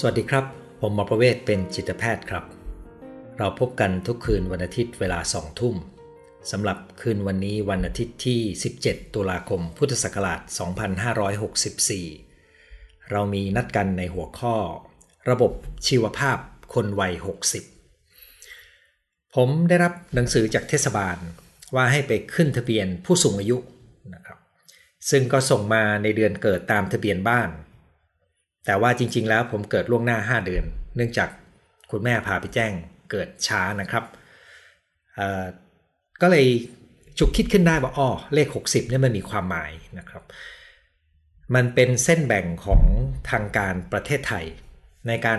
สวัสดีครับ ผมหมอประเวศเป็นจิตแพทย์ครับ เราพบกันทุกคืนวันอาทิตย์เวลาสองทุ่มสำหรับคืนวันนี้วันอาทิตย์ที่ 17 ตุลาคม พุทธศักราช 2564 เรามีนัดกันในหัวข้อ ระบบชีวภาพคนวัย 60 ผมได้รับหนังสือจากเทศบาลว่าให้ไปขึ้นทะเบียนผู้สูงอายุนะครับ ซึ่งก็ส่งมาในเดือนเกิดตามทะเบียนบ้าน แต่ว่าจริง ๆ แล้วผมเกิดล่วงหน้า 5 เดือน เนื่องจากคุณแม่พาไปแจ้งเกิดช้านะครับ ก็เลยจุกคิดขึ้นได้ว่าอ๋อเลข 60เนี่ยมันมีความหมายนะครับ มันเป็นเส้นแบ่งของทางการประเทศไทย ในการ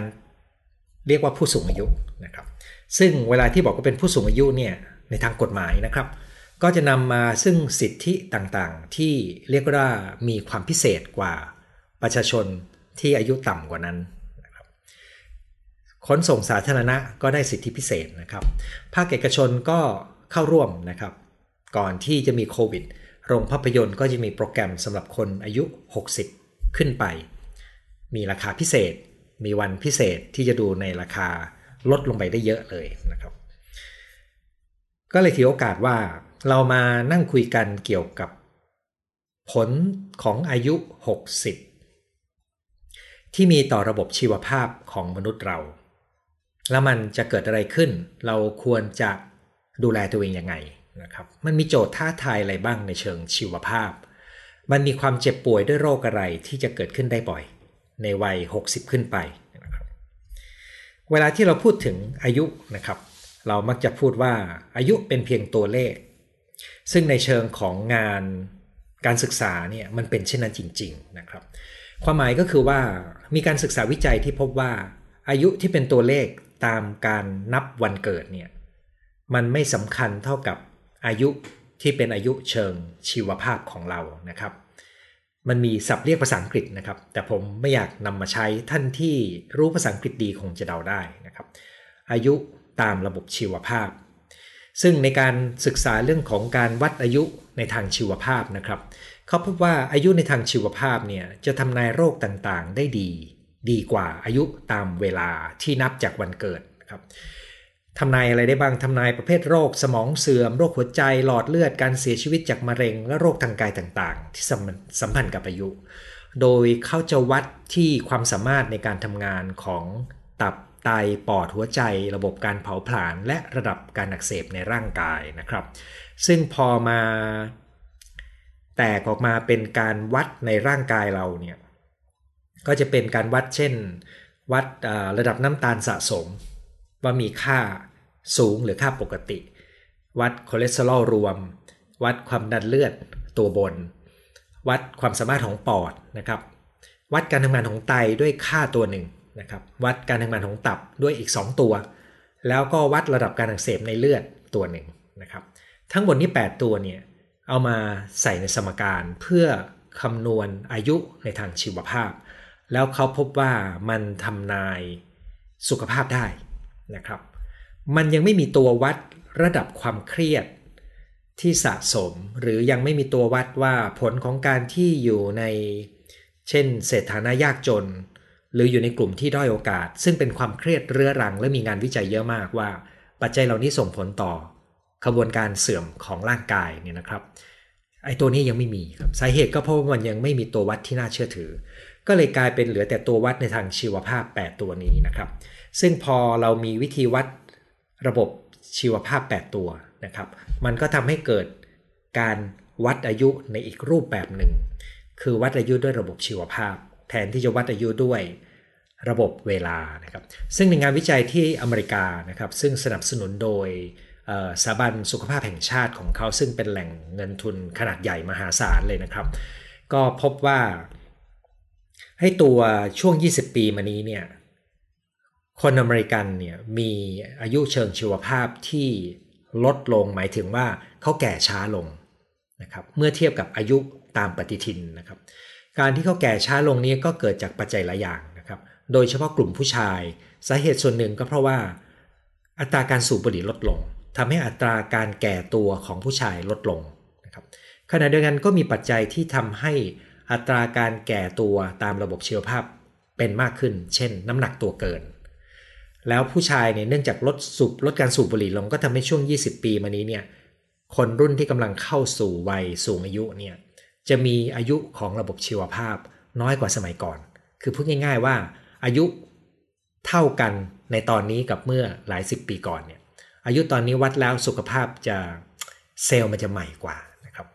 เรียกว่าผู้สูงอายุนะครับ ซึ่งเวลาที่บอกว่าเป็นผู้สูงอายุเนี่ยในทางกฎหมายนะครับ ก็จะนำมาซึ่งสิทธิต่างๆ ที่เรียกว่ามีความพิเศษกว่าประชาชน ที่อายุต่ำกว่านั้นนะครับขนส่งสาธารณะก็ได้สิทธิพิเศษนะครับ ภาคเอกชนก็เข้าร่วมนะครับ ก่อนที่จะมีโควิด โรงภาพยนตร์ก็จะมีโปรแกรมสำหรับคนอายุ 60 ขึ้นไป มีราคาพิเศษ มีวันพิเศษที่จะดูในราคาลดลงไปได้เยอะเลยนะครับ ก็เลยถือโอกาสว่าเรามานั่งคุยกันเกี่ยวกับผลของอายุ 60 ที่มีต่อระบบชีวภาพของมนุษย์เรา แล้วมันจะเกิดอะไรขึ้น เราควรจะดูแลตัวเองยังไงนะครับ มันมีโจทย์ท้าทายอะไรบ้างในเชิงชีวภาพ มันมีความเจ็บป่วยด้วยโรคอะไรที่จะเกิดขึ้นได้บ่อย ในวัย 60 ขึ้นไปนะครับ เวลาที่เราพูดถึงอายุนะครับ เรามักจะพูดว่าอายุเป็นเพียงตัวเลข ซึ่งในเชิงของงานการศึกษาเนี่ยมันเป็นเช่นนั้นจริง ๆนะครับ ความหมายก็คือว่ามีการศึกษาวิจัยที่พบว่าอายุที่เป็นตัวเลขตามการนับวันเกิดเนี่ยมันไม่สำคัญเท่ากับอายุที่เป็นอายุเชิงชีวภาพของเรานะครับ มันมีศัพท์เรียกภาษาอังกฤษนะครับ แต่ผมไม่อยากนำมาใช้ท่านที่รู้ภาษาอังกฤษดีคงจะเดาได้นะครับ อายุตามระบบชีวภาพ ซึ่งในการศึกษาเรื่องของการวัดอายุในทางชีวภาพนะครับ เขาพบว่าอายุในทางชีวภาพเนี่ยจะทำนายโรคต่างๆ ได้ดี ดีกว่าอายุตามเวลาที่นับจากวันเกิดครับทำนายอะไรได้บ้างทำนายประเภทโรค สมองเสื่อม โรคหัวใจหลอดเลือดการเสียชีวิตจากมะเร็ง และโรคทางกายต่างๆ ที่สัมพันธ์กับอายุ โดยเขาจะวัดที่ความสามารถในการทำงานของตับไตปอดหัวใจ ระบบการเผาผลาญและระดับการอักเสบในร่างกายนะครับ ซึ่งพอมา แตกออกมาเป็นการวัดในร่างกายเราเนี่ยก็จะเป็นการวัดเช่น วัดระดับน้ำตาลสะสม ว่ามีค่าสูงหรือค่าปกติ วัดคอเลสเตอรอลรวม วัดความดันเลือดตัวบน วัดความสามารถของปอดนะครับวัดการทำงานของไตด้วยค่าตัวหนึ่งนะครับวัดการทำงานของตับด้วยอีก 2 ตัว แล้วก็วัดระดับการอักเสบในเลือดตัวหนึ่งนะครับทั้งหมดนี้ 8 ตัวเนี่ย เอามาใส่ในสมการเพื่อคำนวณอายุในทางชีวภาพ แล้วเขาพบว่ามันทำนายสุขภาพได้นะครับ มันยังไม่มีตัววัดระดับความเครียดที่สะสมหรือยังไม่มีตัววัดว่าผลของการที่อยู่ใน เช่นเศรษฐานะยากจน หรืออยู่ในกลุ่มที่ด้อยโอกาส ซึ่งเป็นความเครียดเรื้อรังและมีงานวิจัยเยอะมากว่า ปัจจัยเหล่านี้ส่งผลต่อ ขบวนการเสื่อมของร่างกายเนี่ยนะครับไอ้ตัวนี้ยังไม่มีครับสาเหตุก็เพราะมันยังไม่มีตัววัดที่น่าเชื่อถือ ก็เลยกลายเป็นเหลือแต่ตัววัดในทางชีวภาพ 8 ตัวนี้นะครับ ซึ่งพอเรามีวิธีวัดระบบชีวภาพ 8 ตัวนะครับ มันก็ทำให้เกิดการวัดอายุในอีกรูปแบบหนึ่ง คือวัดอายุด้วยระบบชีวภาพ แทนที่จะวัดอายุด้วยระบบเวลานะครับ ซึ่งในงานวิจัยที่อเมริกานะครับ ซึ่งสนับสนุนโดย สถาบันสุขภาพแห่งชาติของเขาซึ่งเป็นแหล่งเงินทุนขนาดใหญ่มหาศาลเลยนะครับ ก็พบว่า ให้ตัวช่วง 20 ปีมานี้เนี่ยคนอเมริกันเนี่ยมีอายุเชิงชีวภาพที่ลดลงหมายถึงว่าเขาแก่ช้าลงนะครับเมื่อเทียบกับอายุตามปฏิทินนะครับ การที่เขาแก่ช้าลงนี้ก็เกิดจากปัจจัยหลายอย่างนะครับ โดยเฉพาะกลุ่มผู้ชาย สาเหตุส่วนหนึ่งก็เพราะว่าอัตราการสูบบุหรี่ลดลง ทำให้อัตราการแก่ตัวของผู้ชายลดลงนะครับขณะเดียวกันก็มีปัจจัยที่ทำให้อัตราการแก่ตัวตามระบบชีวภาพเป็นมากขึ้น เช่น น้ำหนักตัวเกิน แล้วผู้ชายเนี่ยเนื่องจากลดสูบลดการสูบบุหรี่ลงก็ทำให้ช่วง 20 ปีมานี้เนี่ยคนรุ่นที่กำลังเข้าสู่วัยสูงอายุเนี่ยจะมีอายุของระบบชีวภาพน้อยกว่าสมัยก่อน คือพูดง่าย ๆว่าอายุเท่ากันในตอนนี้กับเมื่อหลายสิบปีก่อนเนี่ย อายุตอนนี้วัดแล้วสุขภาพจะเซลล์มันจะใหม่กว่านะครับ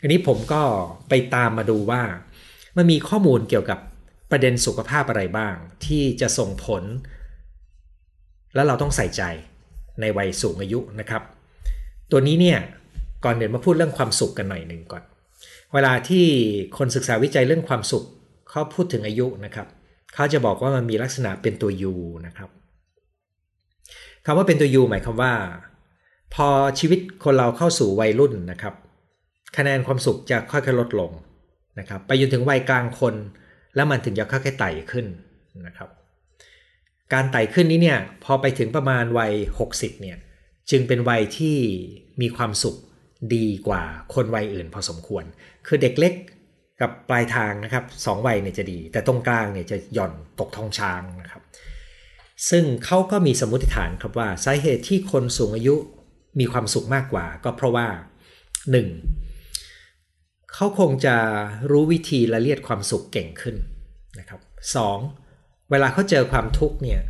อันนี้ผมก็ไปตามมาดูว่า มันมีข้อมูลเกี่ยวกับประเด็นสุขภาพอะไรบ้าง ที่จะส่งผล แล้วเราต้องใส่ใจในวัยสูงอายุนะครับ ตัวนี้เนี่ยก่อนเดี๋ยวมาพูดเรื่องความสุขกันหน่อยหนึ่งก่อน เวลาที่คนศึกษาวิจัยเรื่องความสุขเขาพูดถึงอายุนะครับเขาจะบอกว่ามันมีลักษณะเป็นตัว U นะครับ คำว่าเป็นตัว U หมายความว่า พอชีวิตคนเราเข้าสู่วัยรุ่นนะครับ คะแนนความสุขจะค่อยๆลดลงนะครับ ไปจนถึงวัยกลางคน แล้วมันถึงจะค่อยๆไต่ขึ้นนะครับ การไต่ขึ้นนี้เนี่ยพอไปถึงประมาณวัย 60เนี่ยจึงเป็นวัยที่มีความสุขดีกว่าคนวัยอื่นพอสมควร คือเด็กเล็กกับปลายทางนะครับสองวัยเนี่ยจะดี แต่ตรงกลางเนี่ยจะหย่อนตกทองช้างนะครับ ซึ่งเขาก็มีสมมติฐานครับว่าสาเหตุที่คนสูงอายุมีความสุขมากกว่า ก็เพราะว่า 1. เขาคงจะรู้วิธีละเลียดความสุขเก่งขึ้นนะครับ 2. เวลาเขาเจอความทุกข์เนี่ย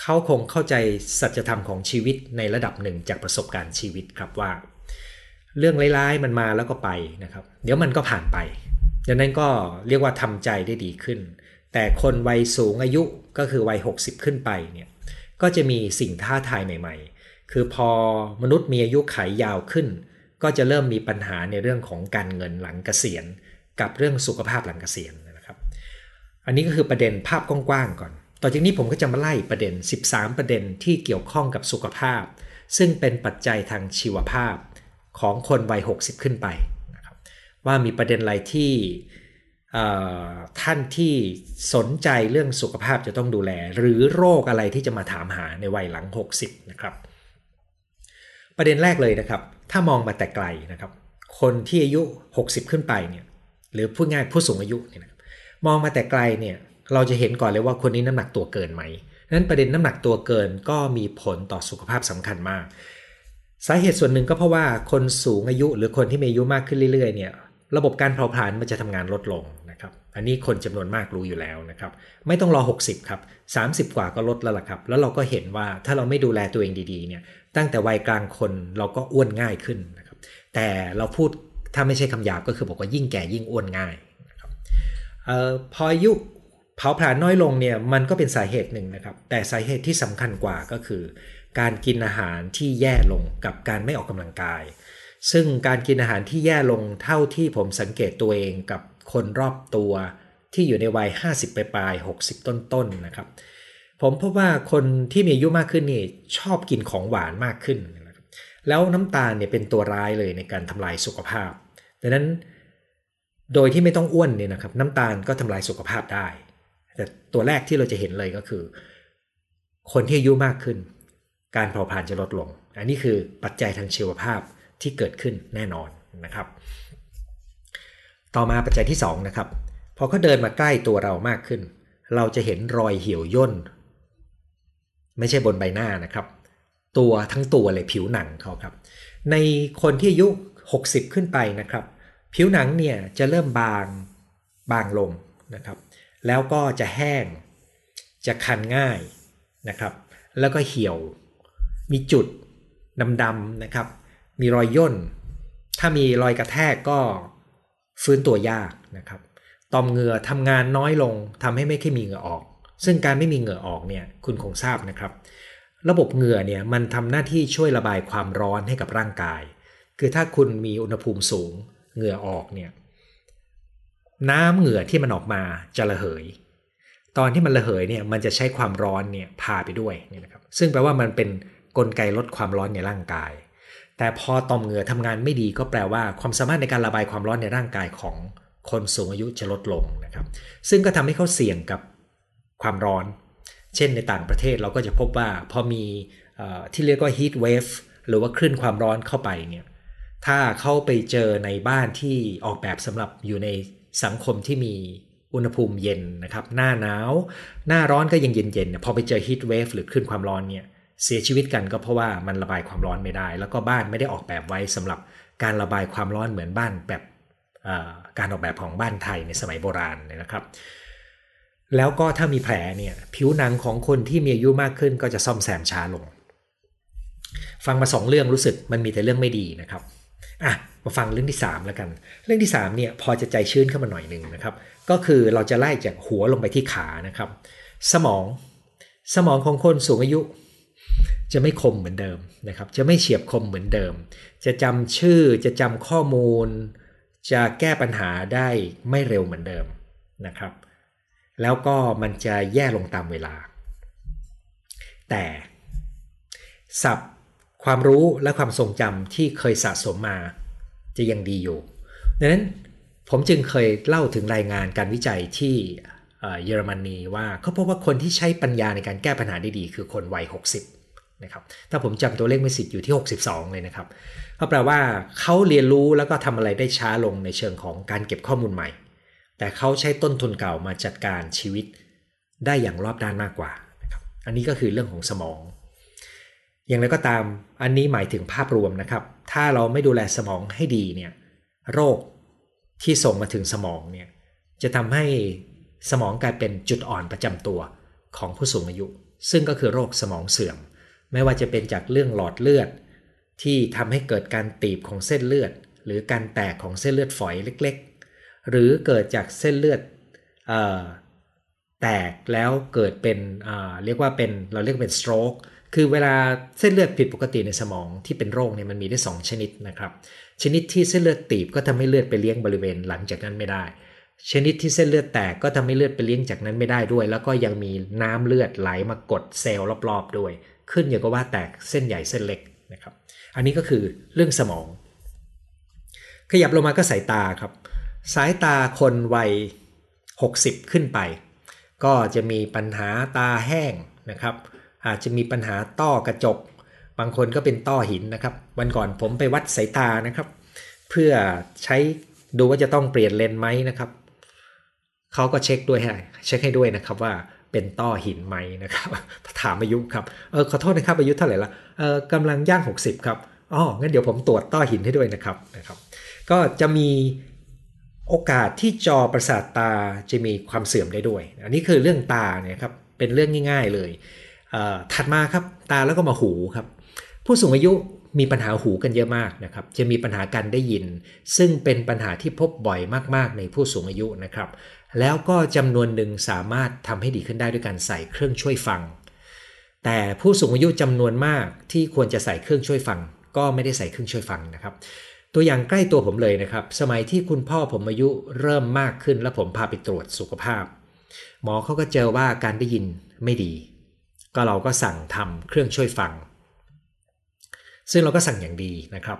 เขาคงเข้าใจสัจธรรมของชีวิตในระดับหนึ่งจากประสบการณ์ชีวิตครับว่า เรื่องร้ายๆมันมาแล้วก็ไปนะครับ เดี๋ยวมันก็ผ่านไปดังนั้นก็เรียกว่าทำใจได้ดีขึ้น แต่คนวัยสูงอายุก็คือวัย 60 ขึ้นไปเนี่ยก็จะมีสิ่งท้าทายใหม่ ๆ คือพอมนุษย์มีอายุขัยยาวขึ้น ก็จะเริ่มมีปัญหาในเรื่องของการเงินหลังเกษียณ กับเรื่องสุขภาพหลังเกษียณนะครับ อันนี้ก็คือประเด็นภาพกว้างๆก่อน ต่อจากนี้ผมก็จะมาไล่ประเด็น 13 ประเด็นที่เกี่ยวข้องกับสุขภาพ ซึ่งเป็นปัจจัยทางชีวภาพของคนวัย 60 ขึ้นไปนะครับว่ามีประเด็นอะไรที่ ท่านที่สนใจเรื่องสุขภาพจะต้องดูแล หรือโรคอะไรที่จะมาถามหาในวัยหลัง 60 นะครับ ประเด็นแรกเลยนะครับ ถ้ามองมาแต่ไกลนะครับ คนที่อายุ 60 ขึ้นไปเนี่ยหรือพูดง่ายผู้สูงอายุเนี่ยนะมองมาแต่ไกลเนี่ยเราจะเห็นก่อนเลยว่าคนนี้น้ำหนักตัวเกินไหมนั้นประเด็นน้ำหนักตัวเกินก็มีผลต่อสุขภาพสำคัญมาก สาเหตุส่วนหนึ่งก็เพราะว่าคนสูงอายุหรือคนที่มีอายุมากขึ้นเรื่อยๆเนี่ยระบบการเผาผลาญมันจะทำงานลดลง อันนี้คนจำนวนมากรู้อยู่แล้วนะครับ ไม่ต้องรอ 60 ครับ 30 กว่าก็ลดแล้วล่ะครับ แล้วเราก็เห็นว่าถ้าเราไม่ดูแลตัวเองดีๆเนี่ยตั้งแต่วัยกลางคนเราก็อ้วนง่ายขึ้นนะครับ แต่เราพูดถ้าไม่ใช่คำหยาบก็คือบอกว่ายิ่งแก่ยิ่งอ้วนง่ายนะครับออพออายุเผาผลาญน้อยลงเนี่ยมันก็เป็นสาเหตุหนึ่งนะครับ แต่สาเหตุที่สำคัญกว่าก็คือ การกินอาหารที่แย่ลงกับการไม่ออกกำลังกาย ซึ่งการกินอาหารที่แย่ลงเท่าที่ผมสังเกตตัวเองกับ คนรอบตัวที่อยู่ในวัย 50ปลาย 60 ต้นๆนนะครับ ผมพบว่าคนที่มีอายุมากขึ้นนี่ชอบกินของหวานมากขึ้น แล้วน้ำตาลเนี่ยเป็นตัวร้ายเลยในการทำลายสุขภาพ ดังนั้นโดยที่ไม่ต้องอ้วนเนี่ยนะครับน้ำตาลก็ทำลายสุขภาพได้ แต่ตัวแรกที่เราจะเห็นเลยก็คือ คนที่อายุมากขึ้น การเผาผลาญจะลดลง อันนี้คือปัจจัยทางชีวภาพที่เกิดขึ้นแน่นอนนะครับ ต่อมาปัจจัยที่2นะครับพอเขาเดินมาใกล้ตัวเรามากขึ้น เราจะเห็นรอยเหี่ยวย่น ไม่ใช่บนใบหน้านะครับ ตัวทั้งตัวเลยผิวหนังเขาครับ ในคนที่อายุ 60 ขึ้นไปนะครับ ผิวหนังเนี่ยจะเริ่มบางบางลงนะครับ แล้วก็จะแห้งจะคันง่ายนะครับ แล้วก็เหี่ยว มีจุดดำๆนะครับ มีรอยย่น ถ้ามีรอยกระแทกก็ ฟื้นตัวยากนะครับต่อมเหงื่อทำงานน้อยลงทำให้ไม่ค่อยมีเหงื่อออก ซึ่งการไม่มีเหงื่อออกเนี่ยคุณคงทราบนะครับ ระบบเหงื่อเนี่ยมันทำหน้าที่ช่วยระบายความร้อนให้กับร่างกาย คือถ้าคุณมีอุณหภูมิสูงเหงื่อออกเนี่ยน้ำเหงื่อที่มันออกมาจะระเหย ตอนที่มันระเหยเนี่ยมันจะใช้ความร้อนเนี่ยพาไปด้วยนี่นะครับซึ่งแปลว่ามันเป็นกลไกลดความร้อนในร่างกาย แต่พอต่อมเหงื่อทำงานไม่ดีก็แปลว่าความสามารถในการระบายความร้อนในร่างกายของคนสูงอายุจะลดลงนะครับ ซึ่งก็ทำให้เขาเสี่ยงกับความร้อน เช่นในต่างประเทศเราก็จะพบว่าพอมีที่เรียกว่า heat wave หรือว่าคลื่นความร้อนเข้าไปเนี่ย ถ้าเข้าไปเจอในบ้านที่ออกแบบสำหรับอยู่ในสังคมที่มีอุณหภูมิเย็นนะครับ หน้าหนาว หน้าร้อนก็ยังเย็นๆ พอไปเจอฮีทเวฟหรือขึ้นความร้อนเนี่ย เสียชีวิตกันก็เพราะว่ามันระบายความร้อนไม่ได้ แล้วก็บ้านไม่ได้ออกแบบไว้สำหรับการระบายความร้อนเหมือนบ้านแบบการออกแบบของบ้านไทยในสมัยโบราณนะครับ แล้วก็ถ้ามีแผลเนี่ยผิวหนังของคนที่มีอายุมากขึ้นก็จะซ่อมแซมช้าลง ฟังมาสองเรื่องรู้สึกมันมีแต่เรื่องไม่ดีนะครับอะมาฟังเรื่องที่3แล้วกัน เรื่องที่3เนี่ยพอจะใจชื้นขึ้นมาหน่อยหนึ่งนะครับ ก็คือเราจะไล่จากหัวลงไปที่ขานะครับ สมอง สมองของคนสูงอายุ จะไม่คมเหมือนเดิมนะครับ จะไม่เฉียบคมเหมือนเดิม จะจำชื่อจะจำข้อมูล จะแก้ปัญหาได้ไม่เร็วเหมือนเดิมนะครับ แล้วก็มันจะแย่ลงตามเวลา แต่สับความรู้และความทรงจำที่เคยสะสมมา จะยังดีอยู่ดังนั้นผมจึงเคยเล่าถึงรายงานการวิจัยที่เยอรมนีว่าเขาพบว่าคนที่ใช้ปัญญาในการแก้ปัญหาได้ดี คือคนวัย 60 นะครับถ้าผมจำตัวเลขไม่สิทธิ์อยู่ที่ 62 เลยนะครับก็แปลว่าเขาเรียนรู้แล้วก็ทำอะไรได้ช้าลงในเชิงของการเก็บข้อมูลใหม่ แต่เขาใช้ต้นทุนเก่ามาจัดการชีวิตได้อย่างรอบด้านมากกว่านะครับอันนี้ก็คือเรื่องของสมอง อย่างไรก็ตามอันนี้หมายถึงภาพรวมนะครับ ถ้าเราไม่ดูแลสมองให้ดีเนี่ยโรคที่ส่งมาถึงสมองเนี่ยจะทำให้สมองกลายเป็นจุดอ่อนประจำตัวของผู้สูงอายุ ซึ่งก็คือโรคสมองเสื่อม ไม่ว่าจะเป็นจากเรื่องหลอดเลือด ที่ทำให้เกิดการตีบของเส้นเลือด หรือการแตกของเส้นเลือดฝอยเล็กๆ หรือเกิดจากเส้นเลือดแตกแล้วเกิดเป็นเรียกว่าเป็นเราเรียกเป็นสโตรกคือเวลาเส้นเลือดผิดปกติในสมองที่เป็นโรคเนี่ยมันมีได้ 2 ชนิดนะครับ ชนิดที่เส้นเลือดตีบก็ทำให้เลือดไปเลี้ยงบริเวณหลังจากนั้นไม่ได้ ชนิดที่เส้นเลือดแตกก็ทำให้เลือดไปเลี้ยงจากนั้นไม่ได้ด้วย แล้วก็ยังมีน้ำเลือดไหลมากดเซลล์รอบๆด้วย ขึ้นอยู่กับว่าแตกเส้นใหญ่เส้นเล็กนะครับ อันนี้ก็คือเรื่องสมอง ขยับลงมาก็สายตาครับ สายตาคนวัย 60 ขึ้นไป ก็จะมีปัญหาตาแห้งนะครับ อาจจะมีปัญหาต้อกระจก บางคนก็เป็นต้อหินนะครับ วันก่อนผมไปวัดสายตานะครับ เพื่อใช้ดูว่าจะต้องเปลี่ยนเลนไหมนะครับเขาก็เช็คด้วยให้เช็คให้ด้วยนะครับว่า เป็นต้อหินไหมนะครับ ถามอายุครับเออขอโทษนะครับอายุเท่าไหร่ละเออกำลังย่าง 60 ครับอ๋องั้นเดี๋ยวผมตรวจต้อหินให้ด้วยนะครับนะครับ ก็จะมีโอกาสที่จอประสาทตาจะมีความเสื่อมได้ด้วย อันนี้คือเรื่องตาเนี่ยครับเป็นเรื่องง่าย ๆเลย ถัดมาครับตาแล้วก็มาหูครับ ผู้สูงอายุมีปัญหาหูกันเยอะมากนะครับ จะมีปัญหาการได้ยิน ซึ่งเป็นปัญหาที่พบบ่อยมากๆในผู้สูงอายุนะครับ แล้วก็จำนวนหนึ่งสามารถทำให้ดีขึ้นได้ด้วยการใส่เครื่องช่วยฟัง แต่ผู้สูงอายุจำนวนมากที่ควรจะใส่เครื่องช่วยฟัง ก็ไม่ได้ใส่เครื่องช่วยฟังนะครับ ตัวอย่างใกล้ตัวผมเลยนะครับ สมัยที่คุณพ่อผมอายุเริ่มมากขึ้น และผมพาไปตรวจสุขภาพ หมอเขาก็เจอว่าการได้ยินไม่ดี ก็เราก็สั่งทำเครื่องช่วยฟัง ซึ่งเราก็สั่งอย่างดีนะครับ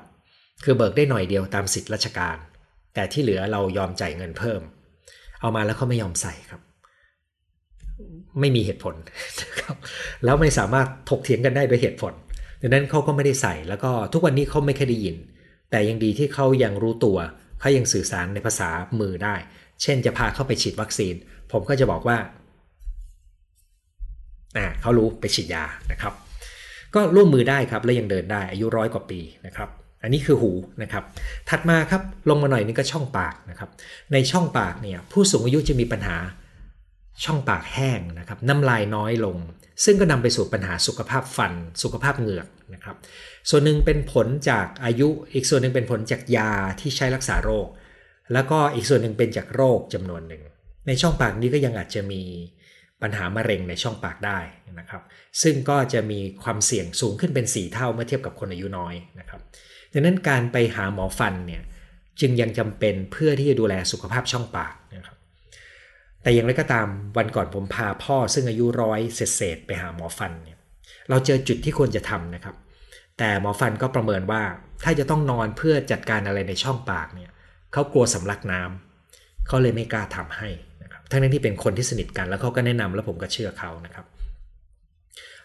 คือเบิกได้หน่อยเดียวตามสิทธิราชการ แต่ที่เหลือเรายอมจ่ายเงินเพิ่ม เอามาแล้วเขาไม่ยอมใส่ครับ ไม่มีเหตุผลนะครับ แล้วไม่สามารถถกเถียงกันได้ด้วยเหตุผลดังนั้นเขาก็ไม่ได้ใส่แล้วก็ทุกวันนี้เขาไม่เคยได้ยิน แต่ยังดีที่เขายังรู้ตัวเขายังสื่อสารในภาษามือได้ เช่นจะพาเข้าไปฉีดวัคซีน ผมก็จะบอกว่าอ่าเขารู้ไปฉีดยานะครับ ก็ร่วมมือได้ครับและยังเดินได้อายุร้อยกว่าปีนะครับ อันนี้คือหูนะครับ ถัดมาครับลงมาหน่อยนี่ก็ช่องปากนะครับ ในช่องปากเนี่ยผู้สูงอายุจะมีปัญหาช่องปากแห้งนะครับน้ำลายน้อยลง ซึ่งก็นำไปสู่ปัญหาสุขภาพฟัน สุขภาพเหงือกนะครับ ส่วนหนึ่งเป็นผลจากอายุ อีกส่วนหนึ่งเป็นผลจากยาที่ใช้รักษาโรค แล้วก็อีกส่วนหนึ่งเป็นจากโรคจำนวนหนึ่ง ในช่องปากนี้ก็ยังอาจจะมีปัญหามะเร็งในช่องปากได้นะครับ ซึ่งก็จะมีความเสี่ยงสูงขึ้นเป็น 4 เท่าเมื่อเทียบกับคนอายุน้อยนะครับ ดังนั้นการไปหาหมอฟันเนี่ยจึงยังจำเป็นเพื่อที่จะดูแลสุขภาพช่องปากนะครับแต่อย่างไรก็ตามวันก่อนผมพาพ่อซึ่งอายุร้อยเศษไปหาหมอฟันเนี่ยเราเจอจุดที่ควรจะทำนะครับ แต่หมอฟันก็ประเมินว่าถ้าจะต้องนอนเพื่อจัดการอะไรในช่องปากเนี่ยเขากลัวสำลักน้ำเขาเลยไม่กล้าทำให้นะครับทั้งนั้นที่เป็นคนที่สนิทกันแล้วเขาก็แนะนำแล้วผมก็เชื่อเขานะครับ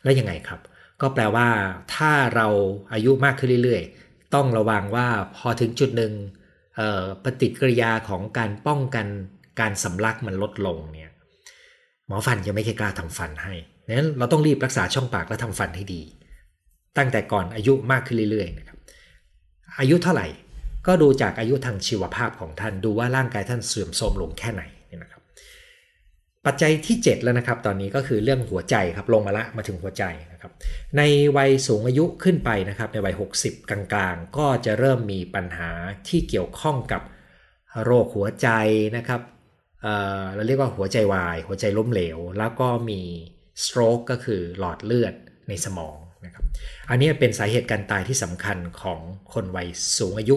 แล้วยังไงครับ ก็แปลว่าถ้าเราอายุมากขึ้นเรื่อยๆ ต้องระวังว่าพอถึงจุดหนึ่งปฏิกิริยาของการป้องกันการสำลักมันลดลงเนี่ยหมอฟันจะไม่เคยกล้าทำฟันให้นั้นเราต้องรีบรักษาช่องปากและทำฟันให้ดี ตั้งแต่ก่อนอายุมากขึ้นเรื่อยๆนะครับอายุเท่าไหร่ก็ดูจากอายุทางชีวภาพของท่านดูว่าร่างกายท่านเสื่อมโทรมลงแค่ไหน ปัจจัยที่ 7 แล้วนะครับ ตอนนี้ก็คือเรื่องหัวใจครับลงมาละมาถึงหัวใจนะครับ ในวัยสูงอายุขึ้นไปนะครับ ในวัย 60 กลางๆ ก็จะเริ่มมีปัญหาที่เกี่ยวข้องกับโรคหัวใจนะครับเเราเรียกว่าหัวใจวาย หัวใจล้มเหลว แล้วก็มีสโตรกก็คือหลอดเลือดในสมองนะครับ อันนี้เป็นสาเหตุการตายที่สำคัญของคนวัยสูงอายุ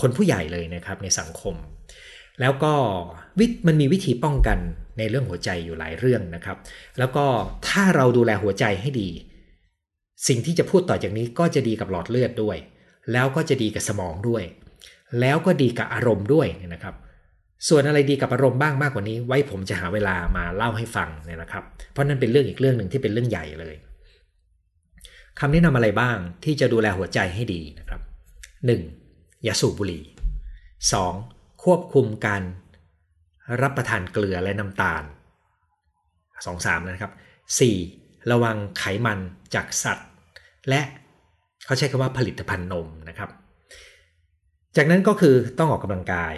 คนผู้ใหญ่เลยนะครับในสังคม แล้วก็วิมันมีวิธีป้องกัน ในเรื่องหัวใจอยู่หลายเรื่องนะครับ แล้วก็ถ้าเราดูแลหัวใจให้ดี สิ่งที่จะพูดต่อจากนี้ก็จะดีกับหลอดเลือดด้วย แล้วก็จะดีกับสมองด้วย แล้วก็ดีกับอารมณ์ด้วยนะครับ ส่วนอะไรดีกับอารมณ์บ้างมากกว่านี้ ไว้ผมจะหาเวลามาเล่าให้ฟังเนี่ยนะครับ เพราะนั่นเป็นเรื่องอีกเรื่องหนึ่งที่เป็นเรื่องใหญ่เลยคำแนะนำอะไรบ้างที่จะดูแลหัวใจให้ดีนะครับ 1. อย่าสูบบุหรี่ 2. ควบคุมการ รับประทานเกลือและน้ำตาล 2-3 นะครับ 4. ระวังไขมันจากสัตว์ และเขาใช้คำว่าผลิตภัณฑ์นมนะครับ จากนั้นก็คือต้องออกกำลังกาย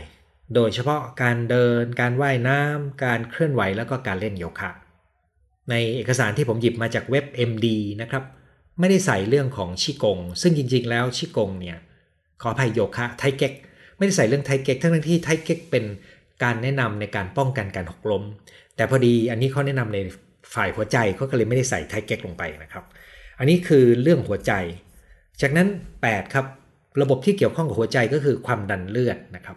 โดยเฉพาะการเดิน การว่ายน้ำ การเคลื่อนไหวแล้วก็การเล่นโยคะ ในเอกสารที่ผมหยิบมาจากเว็บ MD นะครับ ไม่ได้ใส่เรื่องของชิกง ซึ่งจริง ๆ แล้วชิกงเนี่ยขออภัยโยคะไทเก๊กไม่ได้ใส่เรื่องไทเก๊กทั้งที่ไทเก๊กเป็น การแนะนำในการป้องกันการหกล้ม แต่พอดีอันนี้เขาแนะนำในฝ่ายหัวใจเขาก็เลยไม่ได้ใส่ไทเก๊กลงไปนะครับ อันนี้คือเรื่องหัวใจ จากนั้น 8 ครับ ระบบที่เกี่ยวข้องกับหัวใจก็คือความดันเลือดนะครับ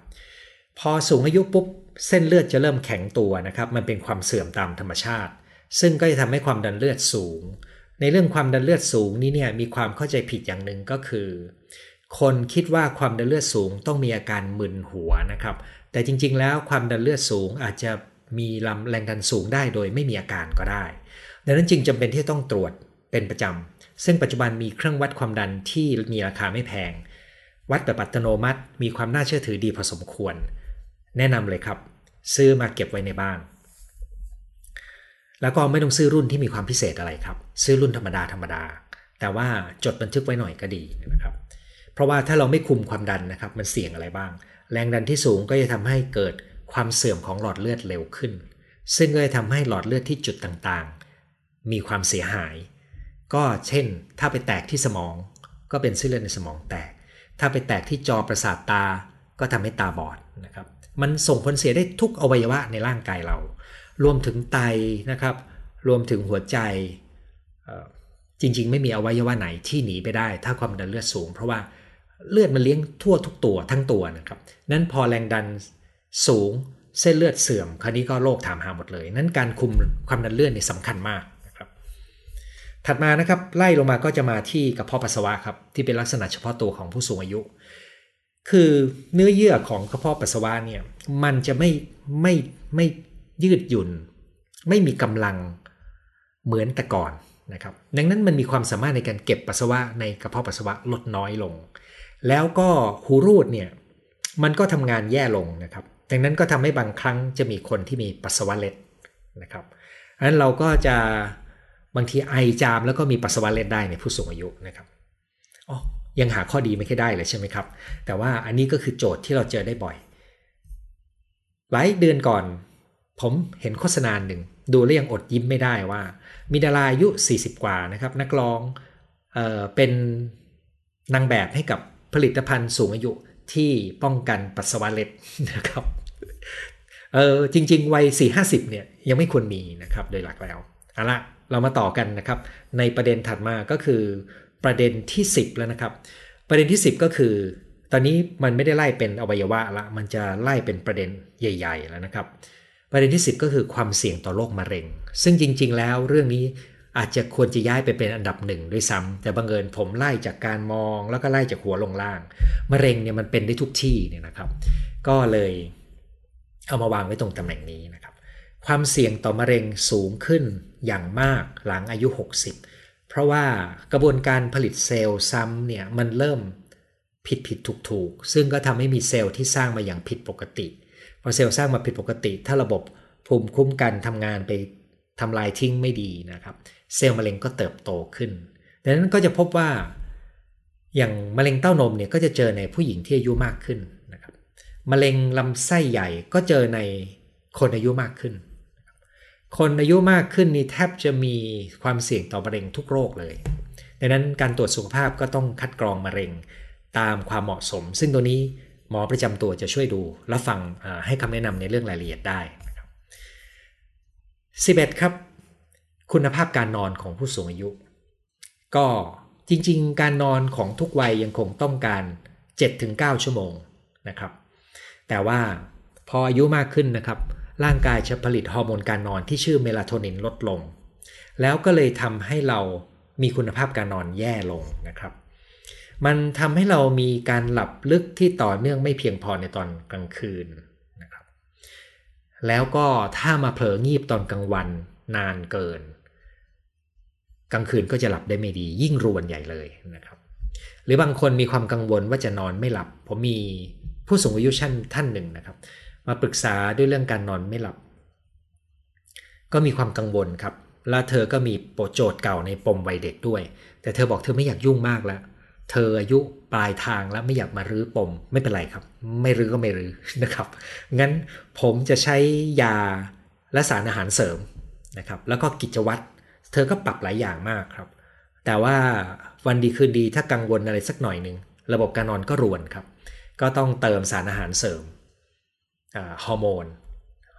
พอสูงอายุปุ๊บเส้นเลือดจะเริ่มแข็งตัวนะครับ มันเป็นความเสื่อมตามธรรมชาติ ซึ่งก็จะทำให้ความดันเลือดสูง ในเรื่องความดันเลือดสูงนี้เนี่ยมีความเข้าใจผิดอย่างหนึ่งก็คือ คนคิดว่าความดันเลือดสูงต้องมีอาการมึนหัวนะครับ แต่จริง ๆ แล้วความดันเลือดสูงอาจจะมีลำแรงดันสูงได้โดยไม่มีอาการก็ได้ ดังนั้นจึงจำเป็นที่ต้องตรวจเป็นประจำซึ่งปัจจุบันมีเครื่องวัดความดันที่มีราคาไม่แพง วัดแบบอัตโนมัติ มีความน่าเชื่อถือดีพอสมควร แนะนำเลยครับ ซื้อมาเก็บไว้ในบ้าน แล้วก็ไม่ต้องซื้อรุ่นที่มีความพิเศษอะไรครับ ซื้อรุ่นธรรมดาธรรมดา แต่ว่าจดบันทึกไว้หน่อยก็ดีนะครับ เพราะว่าถ้าเราไม่คุมความดันนะครับ มันเสี่ยงอะไรบ้าง รงดันที่สูงก็จะทำให้เกิดความเสื่อมของหลอดเลือดเร็วขึ้น ซึ่งก็จะทำให้หลอดเลือดที่จุดต่างๆ มีความเสียหาย ก็เช่น ถ้าไปแตกที่สมอง ก็เป็นเส้นเลือดในสมองแตก ถ้าไปแตกที่จอประสาทตา ก็ทำให้ตาบอดนะครับ มันส่งผลเสียได้ทุกอวัยวะในร่างกายเรา รวมถึงไตนะครับ รวมถึงหัวใจ จริงๆ ไม่มีอวัยวะไหนที่หนีไปได้ ถ้าความดันเลือดสูง เพราะว่า เลือดมันเลี้ยงทั่วทุกตัวทั้งตัวนะครับ นั้นพอแรงดันสูงเส้นเลือดเสื่อมคราวนี้ก็โรคถามหาหมดเลย นั้นการคุมความดันเลือดนี่สำคัญมากนะครับ ถัดมานะครับไล่ลงมาก็จะมาที่กระเพาะปัสสาวะครับที่เป็นลักษณะเฉพาะตัวของผู้สูงอายุ คือเนื้อเยื่อของกระเพาะปัสสาวะเนี่ยมันจะไม่ไม่ไม่ยืดหยุ่น ไม่มีกำลังเหมือนแต่ก่อนนะครับ ดังนั้นมันมีความสามารถในการเก็บปัสสาวะในกระเพาะปัสสาวะลดน้อยลง แล้วก็หูรูดเนี่ยมันก็ทำงานแย่ลงนะครับดังนั้นก็ทำให้บางครั้งจะมีคนที่มีปัสสาวะเล็ดนะครับอันนั้นเราก็จะบางทีไอจามแล้วก็มีปัสสาวะเล็ดได้ในผู้สูงอายุนะครับอ๋อยังหาข้อดีไม่ค่อยได้เลยใช่ไหมครับ แต่ว่าอันนี้ก็คือโจทย์ที่เราเจอได้บ่อย หลายเดือนก่อน ผมเห็นโฆษณาหนึ่งดูแล้วยังอดยิ้มไม่ได้ว่า มีดาราอายุ 40 กว่านะครับ นักร้องเออเป็นนางแบบให้กับ ผลิตภัณฑ์สูงอายุที่ป้องกันปัสสาวะเล็ดนะครับเออจริง ๆ วัย 4 50 เนี่ยยังไม่ควรมีนะครับโดยหลักแล้วเอาละเรามาต่อกันนะครับ ในประเด็นถัดมาก็คือประเด็นที่ 10 แล้วนะครับ ประเด็นที่ 10 ก็คือ ตอนนี้มันไม่ได้ไล่เป็นอวัยวะละมันจะไล่เป็นประเด็นใหญ่ ๆ แล้วนะครับ ประเด็นที่ 10 ก็คือความเสี่ยงต่อโรคมะเร็ง ซึ่งจริง ๆ แล้วเรื่องนี้ อาจจะควรจะย้ายไปเป็นอันดับหนึ่งด้วยซ้ำแต่บังเอิญผมไล่จากการมองแล้วก็ไล่จากหัวลงล่างมะเร็งเนี่ยมันเป็นได้ทุกที่เนี่ยนะครับ ก็เลยเอามาวางไว้ตรงตำแหน่งนี้นะครับ ความเสี่ยงต่อมะเร็งสูงขึ้นอย่างมากหลังอายุ 60 เพราะว่ากระบวนการผลิตเซลล์ซ้ำเนี่ยมันเริ่มผิดผิดถูกถูกซึ่งก็ทำให้มีเซลล์ที่สร้างมาอย่างผิดปกติพอเซลล์สร้างมาผิดปกติ ถ้าระบบภูมิคุ้มกันทำงานไปทำลายทิ้งไม่ดีนะครับ เซลล์มะเร็งก็เติบโตขึ้น ดังนั้นก็จะพบว่าอย่างมะเร็งเต้านมเนี่ยก็จะเจอในผู้หญิงที่อายุมากขึ้นนะครับมะเร็งลำไส้ใหญ่ก็เจอในคนอายุมากขึ้น คนอายุมากขึ้นนี่แทบจะมีความเสี่ยงต่อมะเร็งทุกโรคเลย ดังนั้นการตรวจสุขภาพก็ต้องคัดกรองมะเร็งตามความเหมาะสม ซึ่งตัวนี้หมอประจำตัวจะช่วยดู และฟังให้คำแนะนำในเรื่องรายละเอียดได้นะครับ11 ครับ คุณภาพการนอนของผู้สูงอายุ ก็จริงๆ การนอนของทุกวัยยังคงต้องการ 7-9 ชั่วโมงนะครับ แต่ว่าพออายุมากขึ้นนะครับ ร่างกายจะผลิตฮอร์โมนการนอนที่ชื่อเมลาโทนินลดลง แล้วก็เลยทำให้เรามีคุณภาพการนอนแย่ลงนะครับ มันทำให้เรามีการหลับลึกที่ต่อเนื่องไม่เพียงพอในตอนกลางคืนนะครับ แล้วก็ถ้ามาเผลองีบตอนกลางวันนานเกิน กลางคืนก็จะหลับได้ไม่ดี ยิ่งรวนใหญ่เลยนะครับ หรือบางคนมีความกังวลว่าจะนอนไม่หลับ ผมมีผู้สูงอายุชั้นท่านหนึ่งนะครับ มาปรึกษาด้วยเรื่องการนอนไม่หลับ ก็มีความกังวลครับ และเธอก็มีโปรโจทย์เก่าในปมวัยเด็กด้วย แต่เธอบอกเธอไม่อยากยุ่งมากแล้วเธออายุปลายทางแล้วไม่อยากมารื้อปมไม่เป็นไรครับ ไม่รื้อก็ไม่รื้อนะครับ งั้นผมจะใช้ยาและสารอาหารเสริมนะครับ แล้วก็กิจวัตร เธอก็ปรับหลายอย่างมากครับ แต่ว่าวันดีคืนดีถ้ากังวลอะไรสักหน่อยหนึ่งระบบการนอนก็รวนครับ ก็ต้องเติมสารอาหารเสริมฮอร์โมน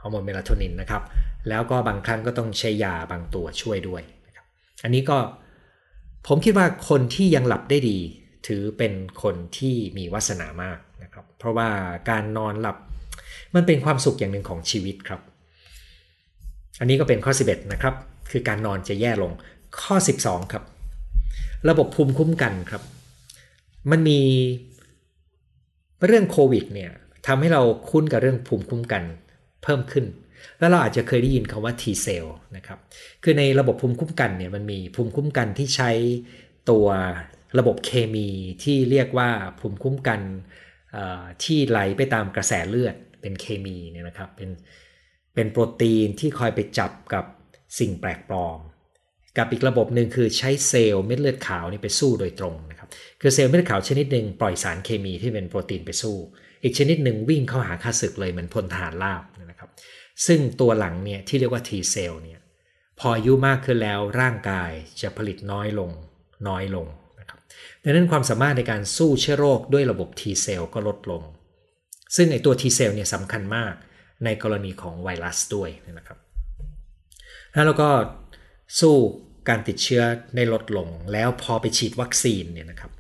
ฮอร์โมนเมลาโทนินนะครับ แล้วก็บางครั้งก็ต้องใช้ยาบางตัวช่วยด้วยนะครับอันนี้ก็ผมคิดว่าคนที่ยังหลับได้ดี ถือเป็นคนที่มีวาสนามากนะครับ เพราะว่าการนอนหลับมันเป็นความสุขอย่างหนึ่งของชีวิตครับ อันนี้ก็เป็นข้อ 11 นะครับ คือการนอนจะแย่ลง ข้อ 12 ครับ ระบบภูมิคุ้มกันครับ มันมีเรื่องโควิดเนี่ยทำให้เราคุ้นกับเรื่องภูมิคุ้มกันเพิ่มขึ้น แล้วเราอาจจะเคยได้ยินคำว่า T cell นะครับ คือในระบบภูมิคุ้มกันเนี่ยมันมีภูมิคุ้มกันที่ใช้ตัวระบบเคมีที่เรียกว่าภูมิคุ้มกันที่ไหลไปตามกระแสเลือดเป็นเคมีเนี่ยนะครับเป็นเป็นโปรตีนที่คอยไปจับกับ สิ่งแปลกปลอม กับอีกระบบหนึ่งคือใช้เซลล์เม็ดเลือดขาวนี่ไปสู้โดยตรงนะครับคือเซลล์เม็ดเลือดขาวชนิดหนึ่งปล่อยสารเคมีที่เป็นโปรตีนไปสู้ อีกชนิดหนึ่งวิ่งเข้าหาค่าศึกเลยเหมือนพลทหารราบนะครับ ซึ่งตัวหลังเนี่ยที่เรียกว่า T เซลล์เนี่ยพออายุมากขึ้นแล้วร่างกายจะผลิตน้อยลงน้อยลงนะครับดังนั้นความสามารถในการสู้เชื้อโรคด้วยระบบ T เซลล์ก็ลดลง ซึ่งไอตัว T เซลล์เนี่ยสำคัญมากในกรณีของไวรัสด้วยนะครับ แล้วเราก็สู้การติดเชื้อได้ลดลง แล้วพอไปฉีดวัคซีนเนี่ยนะครับ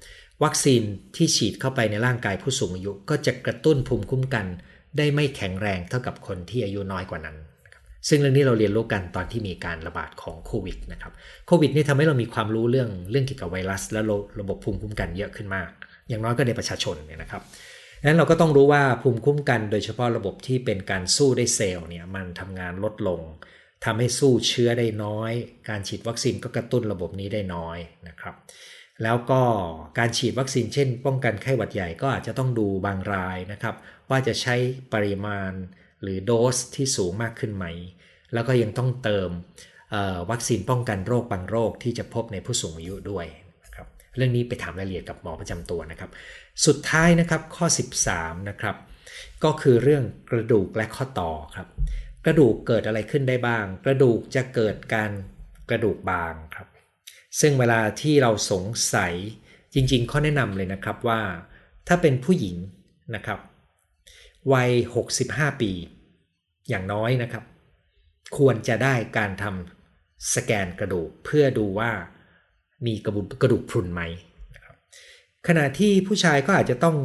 วัคซีนที่ฉีดเข้าไปในร่างกายผู้สูงอายุ ก็จะกระตุ้นภูมิคุ้มกันได้ไม่แข็งแรงเท่ากับคนที่อายุน้อยกว่านั้น ซึ่งเรื่องนี้เราเรียนรู้กันตอนที่มีการระบาดของโควิดนะครับ โควิดนี่ทำให้เรามีความรู้เรื่องเรื่องเกี่ยวกับไวรัส และระบบภูมิคุ้มกันเยอะขึ้นมาก อย่างน้อยก็ในประชาชนเนี่ยนะครับนั้นเราก็ต้องรู้ว่าภูมิคุ้มกันโดยเฉพาะระบบที่เป็นการสู้ได้เซลล์เนี่ยมันทำงานลดลง ทำให้สู้เชื้อได้น้อย การฉีดวัคซีนก็กระตุ้นระบบนี้ได้น้อยนะครับ แล้วก็การฉีดวัคซีนเช่น ป้องกันไข้หวัดใหญ่ก็อาจจะต้องดูบางรายนะครับ ว่าจะใช้ปริมาณหรือโดสที่สูงมากขึ้นไหม แล้วก็ยังต้องเติมวัคซีนป้องกันโรคบางโรคที่จะพบในผู้สูงอายุด้วยนะครับเรื่องนี้ไปถามรายละเอียดกับหมอประจำตัวนะครับ สุดท้ายนะครับข้อ 13 นะครับก็คือเรื่องกระดูกและข้อต่อครับ กระดูกเกิดอะไรขึ้นได้บ้าง กระดูกจะเกิดการกระดูกบางครับ ซึ่งเวลาที่เราสงสัยจริงๆ ข้อแนะนำเลยนะครับว่า ถ้าเป็นผู้หญิงนะครับ วัย 65 ปี อย่างน้อยนะครับ ควรจะได้การทำสแกนกระดูกเพื่อดูว่ามีกระดูกกระดูกพรุนไหมนะครับขณะที่ผู้ชายก็อาจจะต้อง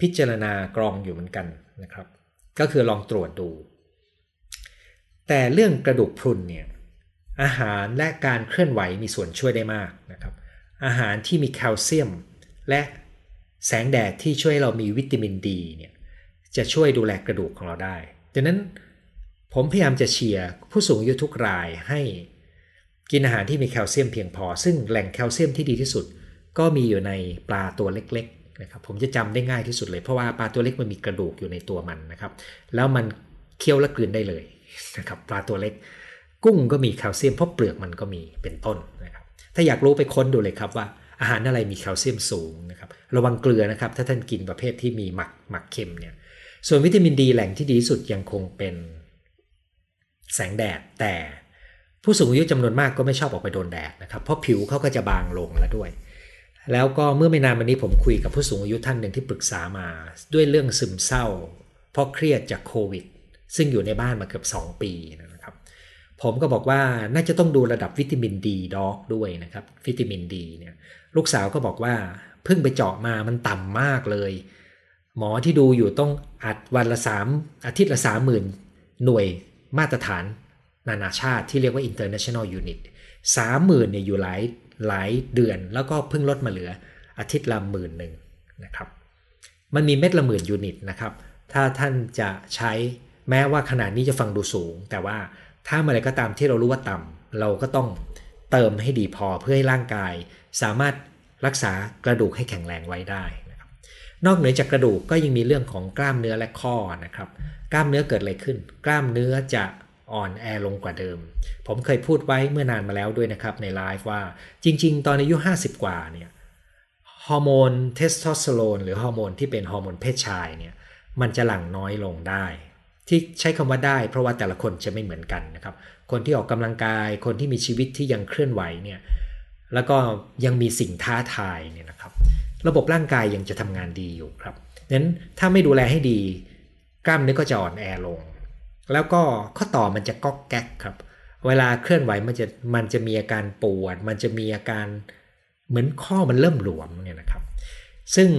พิจารณากรองอยู่เหมือนกันนะครับ ก็คือลองตรวจดู แต่เรื่องกระดูกพรุนเนี่ยอาหารและการเคลื่อนไหวมีส่วนช่วยได้มากนะครับ อาหารที่มีแคลเซียม และแสงแดดที่ช่วยเรามีวิตามินดีเนี่ยจะช่วยดูแลกระดูกของเราได้ดังนั้นผมพยายามจะเชียร์ผู้สูงอายุทุกรายให้กินอาหารที่มีแคลเซียมเพียงพอ ซึ่งแหล่งแคลเซียมที่ดีที่สุด ก็มีอยู่ในปลาตัวเล็กนะครับผมจะจำได้ง่ายที่สุดเลยเพราะว่าปลาตัวเล็กมันมีกระดูกอยู่ในตัวมันนะครับ แล้วมันเคี้ยวและกลืนได้เลย นะครับปลาตัวเล็ก กุ้งก็มีแคลเซียมเพราะเปลือกมันก็มีเป็นต้นนะครับถ้าอยากรู้ไปค้นดูเลยครับว่าอาหารอะไรมีแคลเซียมสูงนะครับระวังเกลือนะครับ ถ้าท่านกินประเภทที่มีหมักหมักเค็มเนี่ยส่วนวิตามินดีแหล่งที่ดีสุดยังคงเป็นแสงแดด แต่ผู้สูงอายุจำนวนมากก็ไม่ชอบออกไปโดนแดดนะครับเพราะผิวเขาก็จะบางลงแล้วด้วย แล้วก็เมื่อไม่นานมานี้ผมคุยกับผู้สูงอายุท่านหนึ่งที่ปรึกษามา ด้วยเรื่องซึมเศร้า เพราะเครียดจากโควิด ซึ่งอยู่ในบ้านมาเกือบ 2 ปีนะครับ ผมก็บอกว่าน่าจะต้องดูระดับวิตามินดีด็อกด้วยนะครับ วิตามินดีเนี่ยลูกสาวก็บอกว่าเพิ่งไปเจาะมามันต่ำมากเลย หมอที่ดูอยู่ต้องอัดวันละสามอาทิตย์ละสามหมื่นหน่วยมาตรฐานนานาชาติที่เรียกว่า international unit สามหมื่นเนี่ยอยู่หลายหลายเดือน แล้วก็เพิ่งลดมาเหลืออาทิตย์ละหมื่นหนึ่งนะครับ มันมีเม็ดละหมื่นยูนิตนะครับ ถ้าท่านจะใช้ แม้ว่าขนาดนี้จะฟังดูสูง แต่ว่าถ้าเมื่อไรก็ตามที่เรารู้ว่าต่ำเราก็ต้องเติมให้ดีพอเพื่อให้ร่างกาย สามารถรักษากระดูกให้แข็งแรงไว้ได้นะครับนอกเหนือจากกระดูกก็ยังมีเรื่องของกล้ามเนื้อและข้อนะครับ กล้ามเนื้อเกิดอะไรขึ้น กล้ามเนื้อจะอ่อนแอลงกว่าเดิม ผมเคยพูดไว้เมื่อนานมาแล้วด้วยนะครับในไลฟ์ว่าจริง ๆ ตอนอายุ 50 กว่าเนี่ยฮอร์โมนเทสโทสเตอโรนหรือฮอร์โมนที่เป็นฮอร์โมนเพศชายเนี่ยมันจะหลั่งน้อยลงได้ ที่ใช้คำว่าได้ เพราะว่าแต่ละคนจะไม่เหมือนกันนะครับ คนที่ออกกำลังกายคนที่มีชีวิตที่ยังเคลื่อนไหวเนี่ยแล้วก็ยังมีสิ่งท้าทายเนี่ยนะครับ ระบบร่างกายยังจะทำงานดีอยู่ครับนั้นถ้าไม่ดูแลให้ดี กล้ามเนื้อก็จะอ่อนแอลง แล้วก็ข้อต่อมันจะก๊อกแก๊กครับ เวลาเคลื่อนไหวมันจะมันจะมีอาการปวด มันจะมีอาการเหมือนข้อมันเริ่มหลวมเนี่ยนะครับ ซึ่ง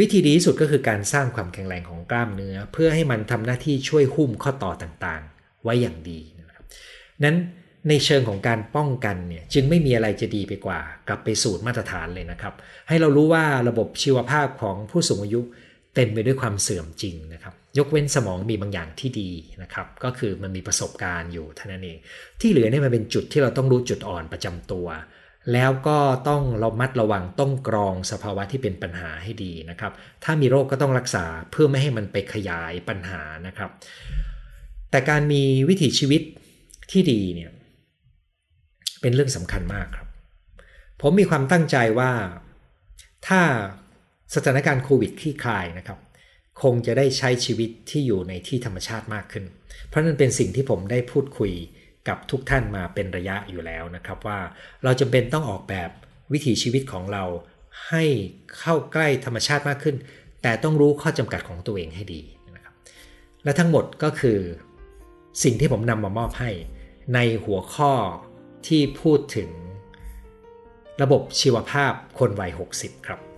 วิธีดีที่สุดก็คือการสร้างความแข็งแรงของกล้ามเนื้อ เพื่อให้มันทำหน้าที่ช่วยหุ้มข้อต่อต่างๆ ไว้อย่างดีนะครับนั้นในเชิงของการป้องกันเนี่ยจึงไม่มีอะไรจะดีไปกว่า กลับไปสูตรมาตรฐานเลยนะครับ ให้เรารู้ว่าระบบชีวภาพของผู้สูงอายุเต็มไปด้วยความเสื่อมจริงนะครับยกเว้นสมองมีบางอย่างที่ดีนะครับก็คือมันมีประสบการณ์อยู่เท่านั้นเอง ที่เหลือเนี่ยมันเป็นจุดที่เราต้องรู้จุดอ่อนประจำตัว แล้วก็ต้องเรามัดระวังต้องกรองสภาวะที่เป็นปัญหาให้ดีนะครับ ถ้ามีโรคก็ต้องรักษาเพื่อไม่ให้มันไปขยายปัญหานะครับ แต่การมีวิถีชีวิตที่ดีเนี่ยเป็นเรื่องสำคัญมากครับ ผมมีความตั้งใจว่าถ้าสถานการณ์โควิดคลี่คลายนะครับ คงจะได้ใช้ชีวิตที่อยู่ในที่ธรรมชาติมากขึ้น เพราะนั่นเป็นสิ่งที่ผมได้พูดคุย กับทุกท่านมาเป็นระยะอยู่แล้วนะครับว่า เราจำเป็นต้องออกแบบวิถีชีวิตของเราให้เข้าใกล้ธรรมชาติมากขึ้น แต่ต้องรู้ข้อจำกัดของตัวเองให้ดีนะครับและทั้งหมดก็คือสิ่งที่ผมนำมามอบให้ในหัวข้อที่พูดถึงระบบชีวภาพคนวัย 60 ครับ